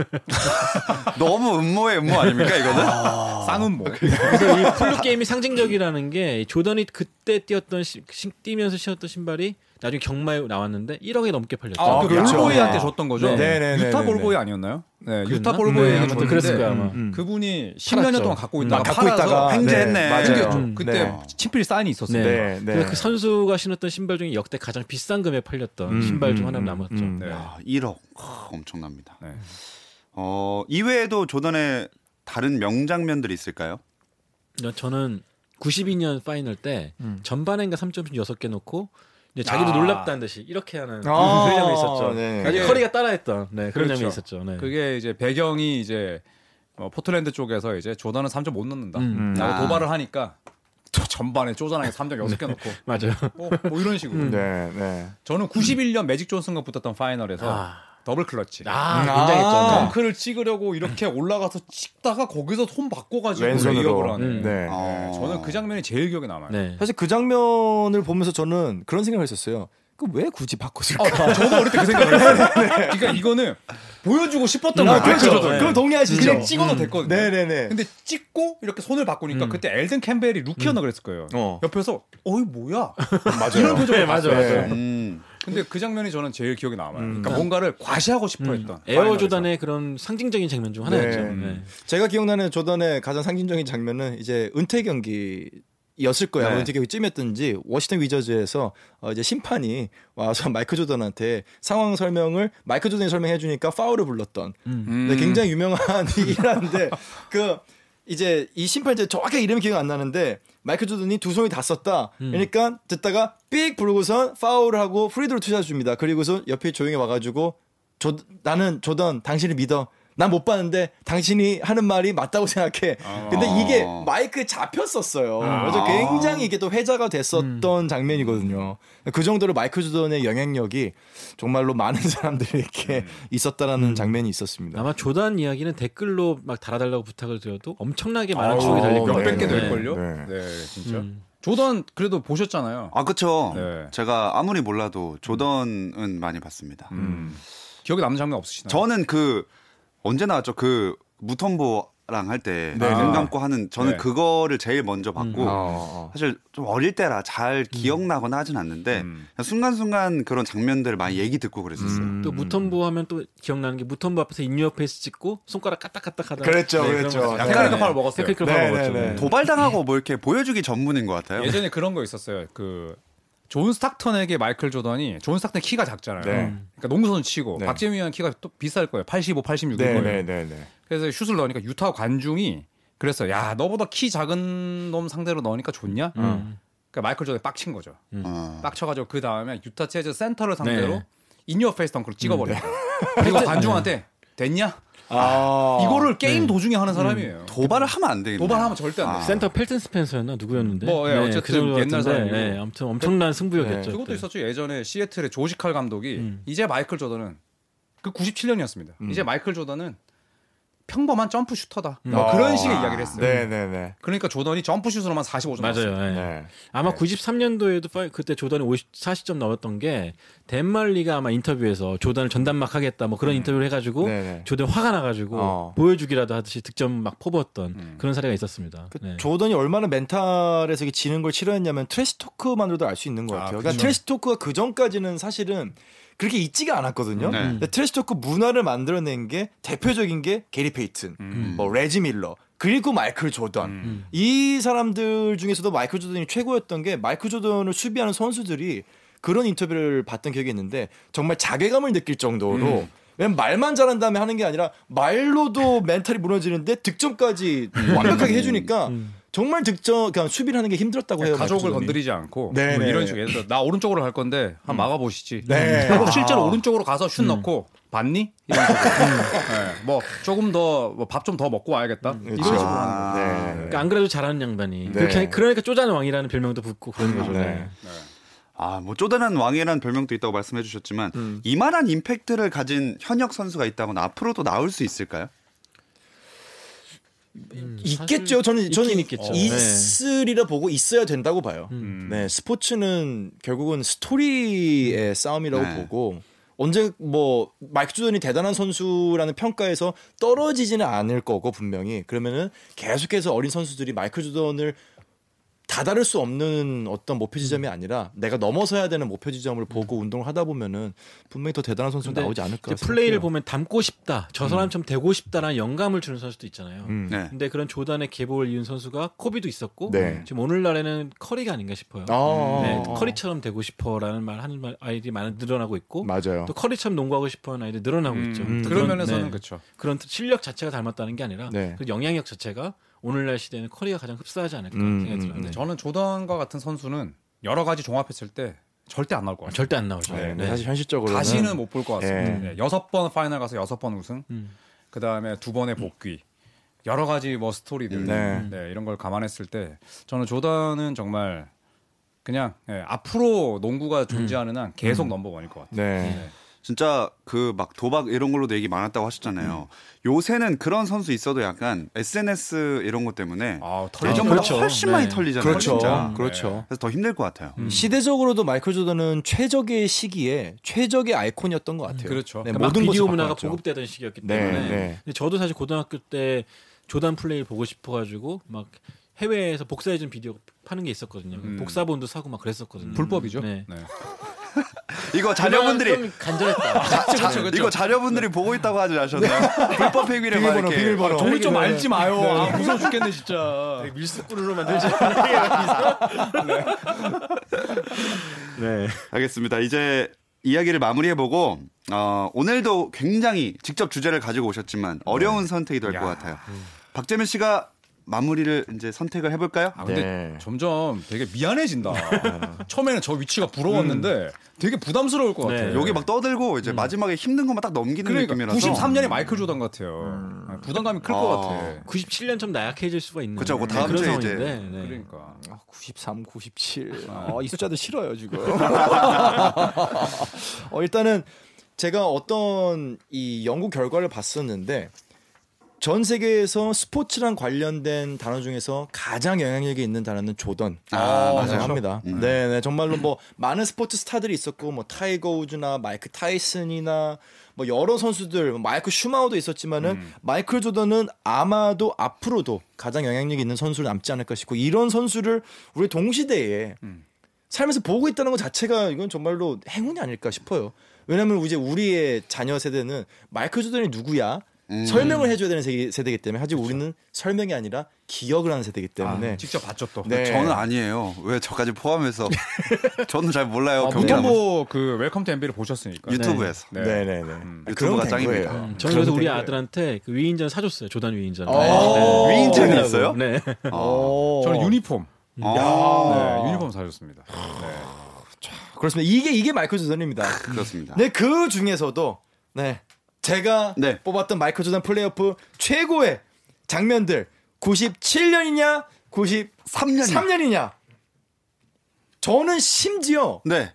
너무 음모의 음모 아닙니까 이거는? 아... 쌍음모. 그래서 이 flu game이 상징적이라는 게 조던이 그때 뛰었던 시, 뛰면서 신었던 신발이 나중에 경매에 나왔는데 1억이 넘게 팔렸죠. 아, 그 그렇죠. 볼보이한테 네. 줬던 거죠. 네. 네, 네 유타 볼보이 아니었나요? 네, 유타 볼보이 네, 그랬을 거야 아마. 음, 음. 그분이 10년 동안 갖고 있다가 갖고 있다가 횡재했네. 네, 맞아요. 그때 네. 친필 사인이 있었어요. 네. 네. 그 선수가 신었던 신발 중에 역대 가장 비싼 금액에 팔렸던 음, 신발 중 음, 하나 음, 남았죠. 음. 네. 야, 1억 아, 엄청납니다. 네. 어, 이외에도 조던의 다른 명장면들이 있을까요? 저는 92년 파이널 때 전반엔가 3점슛 6개 넣고 자기도 아. 놀랍다는 듯이 이렇게 하는 아. 그런 장면이 있었죠. 네. 아주 커리가 따라했던 네, 그런 그렇죠. 장면이 있었죠. 네. 그게 이제 배경이 이제 어, 포틀랜드 쪽에서 이제 조던은 3점 못 넣는다. 음. 라고 아. 도발을 하니까 전반에 쪼잔하게 3점 6개 넣고 맞아요. 뭐, 뭐 이런 식으로. 음. 네, 네. 저는 91년 매직 존슨과 붙었던 파이널에서 아. double clutch. 아, 굉장했죠. 아~ 덩크를 찍으려고 이렇게 올라가서 찍다가 거기서 손 바꿔가지고 왼손으로 하는. 음. 네. 네. 아~ 저는 그 장면이 제일 기억에 남아요. 네. 사실 그 장면을 보면서 저는 그런 생각을 했었어요. 그왜 굳이 바꿨을까? 어, 저도 어릴 때 그 생각을 했어요. 그러니까 이거는 보여주고 싶었던 아, 거예요. 그렇죠. 네. 그럼 동의하시죠. 그냥 찍어도 음. 됐거든요. 네네네. 근데 찍고 이렇게 손을 바꾸니까 음. 그때 엘든 캠벨이 루키였나 음. 그랬을 거예요. 어. 옆에서 어이 뭐야? 맞아요. 이런 표정을 네, 맞아요. 맞아요. 음. 근데 그 장면이 저는 제일 기억에 남아요. 음. 그러니까 뭔가를 과시하고 싶어 했던. 음. 에어 조단의 그런 상징적인 장면 중 하나였죠. 네. 네. 제가 기억나는 조단의 가장 상징적인 장면은 이제 은퇴 경기 였을 거야. 네. 은퇴 경기쯤이었든지 워싱턴 위저즈에서 어 이제 심판이 와서 마이크 조던한테 상황 설명을 마이크 조던이 설명해 주니까 파울을 불렀던. 음. 네, 굉장히 유명한 일이라는데 그 이제 이 심판 이제 정확하게 이름이 기억 안 나는데 마이클 조던이 두 손이 다 썼다. 음. 그러니까 듣다가 삑 부르고선 파울을 하고 free throw two shot 줍니다. 그리고서 옆에 조용히 와가지고 조, 나는 조던 당신을 믿어. 난 못 봤는데 당신이 하는 말이 맞다고 생각해. 아. 근데 이게 마이크에 잡혔었어요. 아. 그래서 굉장히 이게 또 회자가 됐었던 음. 장면이거든요. 그 정도로 마이클 조던의 영향력이 정말로 많은 사람들에게 음. 있었다라는 음. 장면이 있었습니다. 아마 조던 이야기는 댓글로 막 달아달라고 부탁을 드려도 엄청나게 많은 추억이 달릴 거예요. 몇백 개 될걸요? 네. 네. 네, 진짜. 음. 조던 그래도 보셨잖아요. 아 그렇죠. 네. 제가 아무리 몰라도 조던은 많이 봤습니다. 음. 기억에 남는 장면 없으시나요? 저는 그 언제 나왔죠? 그 무턴보 랑 할 때눈 네, 네. 감고 하는 저는 네. 그거를 제일 먼저 봤고 음. 어, 어. 사실 좀 어릴 때라 잘 음. 기억나거나 하진 않는데 음. 순간순간 그런 장면들을 많이 얘기 듣고 그랬었어요. 음. 또 무톰보 하면 또 기억나는 게 무톰보 앞에서 in your face 찍고 손가락 까딱까딱 하다. 그랬죠, 네, 그랬죠. 약간 네. 파울 먹었어요. 테크니컬 파울 먹었죠. 도발당하고 뭐 이렇게 보여주기 전문인 것 같아요. 예전에 그런 거 있었어요. 그 존 스탁턴에게 마이클 조던이 존 스탁턴 키가 작잖아요. 네. 그러니까 농구선수 치고 네. 박재민이랑 키가 또 비슷할 거예요. 85, 86일 네, 거예요. 네, 네, 네. 그래서 슛을 넣으니까 유타 관중이 그래서 야 너보다 키 작은 놈 상대로 넣으니까 좋냐? 음. 그러니까 마이클 조던이 빡친 거죠. 음. 어. 빡쳐가지고 그 다음에 유타 재즈 센터를 상대로 네. in your face 덩크를 찍어버려. 음. 그리고 관중한테 됐냐? 아, 이거를 게임 네. 도중에 하는 사람이에요. 음. 도발을 하면 안 되겠네. 도발하면 절대 안 돼. 아. 센터 펠튼 스펜서였나 누구였는데? 뭐 예, 네, 어쨌든 그 옛날 사람. 네, 아무튼 엄청난 승부였겠죠. 네. 그것도 있었죠. 예전에 시애틀의 조지칼 감독이 음. 이제 마이클 조던은 그 97년이었습니다. 음. 이제 마이클 조던은 평범한 점프 슈터다. 음. 뭐 그런 식의 아, 이야기를 했어요. 네네네. 그러니까 조던이 점프 슛으로만 45점 맞아요. 네. 네. 아마 네. 93년도에도 그때 조던이 50, 40점 넣었던 게 댄 멀리가 아마 인터뷰에서 조던을 전담 마크하겠다 뭐 그런 음. 인터뷰를 해가지고 네네. 조던 화가 나가지고 어. 보여주기라도 하듯이 득점 막 퍼부었던 음. 그런 사례가 있었습니다. 그 네. 조던이 얼마나 멘탈에서 지는 걸 싫어했냐면 trash talk만으로도 알 수 있는 것 아, 같아요. 아, 그러니까 trash talk가 그 전까지는 사실은 그렇게 있지가 않았거든요. 네. trash talk 문화를 만들어낸 게 대표적인 게 게리 페이튼, 음. 뭐 레지 밀러, 그리고 마이클 조던. 음. 이 사람들 중에서도 마이클 조던이 최고였던 게 마이클 조던을 수비하는 선수들이 그런 인터뷰를 봤던 기억이 있는데 정말 자괴감을 느낄 정도로 음. 왜냐면 말만 잘한 다음에 하는 게 아니라 말로도 멘탈이 무너지는데 득점까지 음. 완벽하게 해주니까 음. 정말 득점 그냥 수비를 하는 게 힘들었다고 해요. 가족을 건드리지 않고 네, 뭐 이런 식으로 들어 나 오른쪽으로 갈 건데 한 음. 막아 보시지. 네. 그리고 실제로 아. 오른쪽으로 가서 슛 음. 넣고 봤니? 이런 식으로. 네. 뭐 조금 더 밥 좀더 뭐 먹고 와야겠다. 음. 이런 그렇죠. 식으로 하는 거. 네. 그러니까 안 그래도 잘하는 양반이. 네. 그렇게 그러니까 쪼잔 왕이라는 별명도 붙고 그런 거죠. 네. 네. 아, 뭐 쪼잔한 왕이라는 별명도 있다고 말씀해 주셨지만 음. 이만한 임팩트를 가진 현역 선수가 있다면 앞으로도 나올 수 있을까요? 음, 있겠죠. 저는 저는 있겠죠. 있으리라 네. 보고 있어야 된다고 봐요. 음. 네, 스포츠는 결국은 스토리의 싸움이라고 네. 보고 언제 뭐 마이크 주던이 대단한 선수라는 평가에서 떨어지지는 않을 거고 분명히 그러면은 계속해서 어린 선수들이 마이클 주던을 다다를 수 없는 어떤 목표 지점이 음. 아니라 내가 넘어서야 되는 목표 지점을 보고 음. 운동을 하다 보면은 분명히 더 대단한 선수가 나오지 않을까. 플레이를 보면 닮고 싶다, 저 음. 사람처럼 음. 되고 싶다라는 영감을 주는 선수도 있잖아요. 음. 네. 근데 그런 조단의 계보를 이은 선수가 코비도 있었고 네. 지금 오늘날에는 커리가 아닌가 싶어요. 아~ 네, 커리처럼 되고 싶어라는 말 하는 말 아이들이 많이 늘어나고 있고, 맞아요. 또 커리처럼 농구하고 싶어하는 아이들 늘어나고 있죠. 그런 면에서는 네. 그렇죠. 그런 실력 자체가 닮았다는 게 아니라 네. 그 영향력 자체가 오늘날 시대는 커리가 가장 흡사하지 않을까 음, 생각이 들어요. 음, 네. 저는 조던과 같은 선수는 여러 가지 종합했을 때 절대 안 나올 것 같아요. 절대 안 나오죠. 네, 네. 사실 현실적으로 다시는 못 볼 것 같습니다. 네. 네. 여섯 번 파이널 가서 여섯 번 우승, 음. 그 다음에 두 번의 복귀, 여러 가지 뭐 스토리들 네. 네, 이런 걸 감안했을 때 저는 조던은 정말 그냥 예, 앞으로 농구가 존재하는 한 계속 음. 넘버원일 것 같아요. 네. 진짜 그 막 도박 이런 걸로도 얘기 많았다고 하셨잖아요. 음. 요새는 그런 선수 있어도 약간 SNS 이런 것 때문에 아, 예전보다 그렇죠. 훨씬 네. 많이 털리잖아요. 그렇죠. 진짜. 그렇죠. 네. 그래서 더 힘들 것 같아요. 음. 시대적으로도 마이클 조던은 최적의 시기에 최적의 아이콘이었던 것 같아요. 그렇죠. 네, 그러니까 모든 비디오 문화가 보급되던 시기였기 네, 때문에. 네, 네. 저도 사실 고등학교 때 조단 플레이 보고 싶어가지고 막 해외에서 복사해준 비디오 파는 게 있었거든요. 음. 복사본도 사고 막 그랬었거든요. 불법이죠. 네. 네. 이거 자녀분들이 간절했다. 자, 그쵸, 그쵸. 이거 자녀분들이 네. 보고 있다고 하지 않으셨나요? 네. 불법 행위를 막 이렇게. 비밀번호. 종이 좀 알지 마요. 네. 아, 무서워 죽겠네 진짜. 밀수꾸루로 만들지. 네. 네. 알겠습니다. 이제 이야기를 마무리해보고 어, 오늘도 굉장히 직접 주제를 가지고 오셨지만 어려운 네. 선택이 될 것 같아요. 음. 박재민 씨가 마무리를 이제 선택을 해볼까요? 아, 근데 네. 점점 되게 미안해진다. 처음에는 저 위치가 부러웠는데 음. 되게 부담스러울 것 같아요. 네. 여기 막 떠들고 이제 음. 마지막에 힘든 것만 딱 넘기는 그러니까, 느낌이라서 93년에 마이클 조던 같아요. 음. 네, 부담감이 클것 아. 같아. 97년 좀 나약해질 수가 있는. 그렇죠. 그 다음 주에 이제 네. 그러니까 93, 97. 어, 이 숫자도 싫어요 지금. 어, 일단은 제가 어떤 이 연구 결과를 봤었는데 전 세계에서 스포츠랑 관련된 단어 중에서 가장 영향력이 있는 단어는 조던. 아, 맞아요. 합니다. 음. 네, 네. 정말로 뭐 많은 스포츠 스타들이 있었고 뭐 타이거 우즈나 마이크 타이슨이나 뭐 여러 선수들 뭐 마이클 슈마우도 있었지만은 음. 마이클 조던은 아마도 앞으로도 가장 영향력 있는 선수로 남지 않을까 싶고 이런 선수를 우리 동시대에 음. 살면서 보고 있다는 것 자체가 이건 정말로 행운이 아닐까 싶어요. 왜냐면 이제 우리의 자녀 세대는 마이클 조던이 누구야? 음. 설명을 해줘야 되는 세대, 이기 때문에 하지만 그렇죠. 우리는 설명이 아니라 기억을 하는 세대이기 때문에 아, 직접 봤죠 또. 네. 저는 아니에요. 왜 저까지 포함해서 저는 잘 몰라요. 아, 보통 뭐그 웰컴 투 MB를 보셨으니까 유튜브에서. 네, 네, 네. 네. 음, 유튜브가 짱입니다. 음, 저는 그래서 우리 아들한테 그 위인전 사줬어요. 조단 위인전. 네. 네. 위인전이 있어요? 네. 저는 유니폼. 야. 네, 유니폼 사줬습니다. 네. 자, 그렇습니다. 이게 이게 마이클 조던입니다. 그렇습니다. 네, 그 중에서도 네. 제가 네. 뽑았던 마이클 조던 플레이오프 최고의 장면들 97년이냐 93년이냐 저는 심지어 네.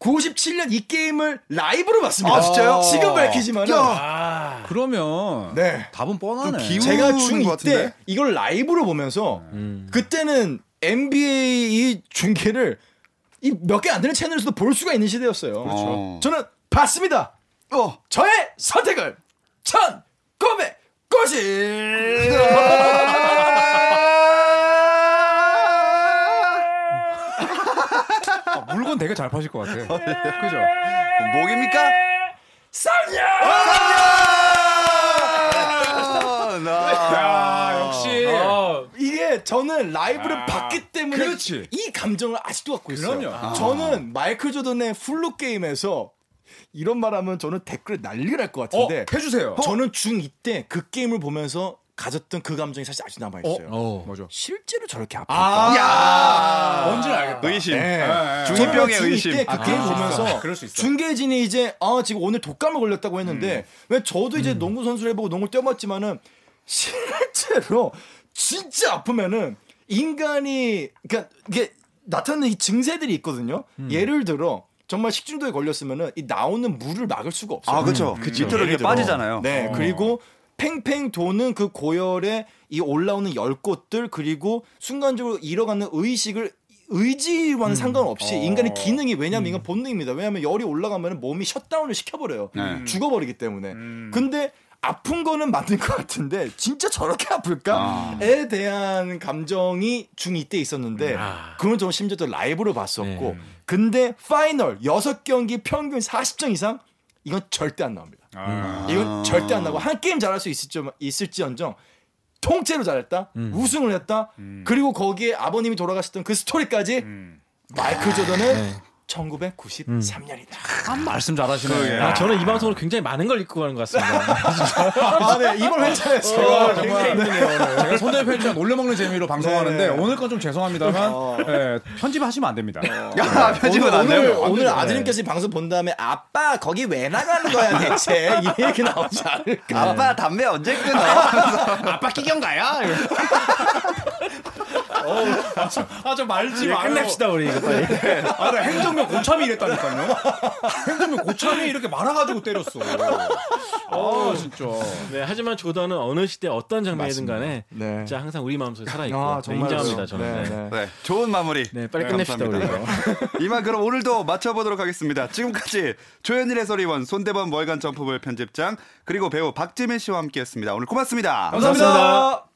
97년 이 게임을 라이브로 봤습니다. 아, 진짜요? 지금 밝히지만 아, 그러면 네. 답은 뻔하네. 제가 중2 때 이걸 라이브로 보면서 음. 그때는 NBA 중계를 이 몇 개 안 되는 채널에서도 볼 수가 있는 시대였어요. 그렇죠. 어. 저는 봤습니다. 어. 저의 선택을 1990 아, 물건 되게 잘 파실 것 같아. 요 그죠? 목입니까? 쌍년! 쌍년! 야, 역시. 어. 이게 저는 라이브를 아, 봤기 때문에 그렇지. 이 감정을 아직도 갖고 있어요. 그럼요. 아. 저는 마이클 조던의 풀루 게임에서 이런 말하면 저는 댓글에 난리가 날것 같은데 어, 해주세요. 저는 중2 때 그 게임을 보면서 가졌던 그 감정이 사실 아직 남아 있어요. 어? 어. 뭐죠? 실제로 저렇게 아플까? 아~ 야~ 뭔지 알겠다. 의심. 네. 네. 중이병의 의심. 때그 아, 게임 보면서 중계진이 이제 아 지금 오늘 독감을 걸렸다고 했는데 음. 왜 저도 이제 음. 농구 선수를 해보고 농구를 뛰어봤지만은 실제로 진짜 아프면은 인간이 그러니까 이게 나타나는 이 증세들이 있거든요. 음. 예를 들어 정말 식중독에 걸렸으면은 이 나오는 물을 막을 수가 없어요. 아 그렇죠. 음. 밑으로 이렇게 빠지잖아요. 네. 어. 그리고 팽팽 도는 그 고열에 이 올라오는 열꽃들 그리고 순간적으로 잃어가는 의식을 의지와는 음. 상관없이 어. 인간의 기능이 왜냐하면 음. 인간 본능입니다. 왜냐하면 열이 올라가면 몸이 셧다운을 시켜버려요. 네. 죽어버리기 때문에. 음. 근데 아픈 거는 맞는 것 같은데 진짜 저렇게 아플까에 아. 대한 감정이 중2 때 있었는데 아. 그건 좀 심지어 또 라이브로 봤었고 네. 근데 파이널 6경기 평균 40점 이상 이건 절대 안 나옵니다. 아. 이건 절대 안 나고 한 게임 잘할 수 있을지, 있을지언정 통째로 잘했다 음. 우승을 했다 음. 그리고 거기에 아버님이 돌아가셨던 그 스토리까지 음. 마이클 조던은 네. 1993년이다. 참 말씀 잘하시네요. 아, 저는 이 방송을 굉장히 많은 걸 읽고 가는 것 같습니다. 아, 네. 이번 회차에서 어, 정말 힘드네요. 제가 손대범 편집장 놀려먹는 재미로 방송하는데 네. 오늘 건 좀 죄송합니다만 어. 네, 편집하시면 안 됩니다. 어. 야, 편집은 안 돼요. 오늘, 오늘 아드님께서 네. 방송 본 다음에 아빠 거기 왜 나가는 거야 대체 이 얘기 나오지 않을까. 아빠 담배 언제 끊어? 아빠 끼경 가요? 아, 좀, 아, 좀 말지 마. 끝냅시다, 우리 이거 빨리. 아, 나 행정면 고참이 이랬다니까요. 행정면 고참이 이렇게 말아가지고 때렸어. 아, 진짜. 네, 하지만 조던은 어느 시대 어떤 장면이든 간에 네. 진짜 항상 우리 마음속에 살아있고 아, 네, 인정합니다, 저는. 네, 네. 네, 좋은 마무리. 네, 빨리 끝냅시다, 우리 이거. 이만 그럼 오늘도 맞춰보도록 하겠습니다. 지금까지 조현일 해설위원, 손대범 월간 점프볼 편집장, 그리고 배우 박지민 씨와 함께했습니다. 오늘 고맙습니다 감사합니다. 감사합니다.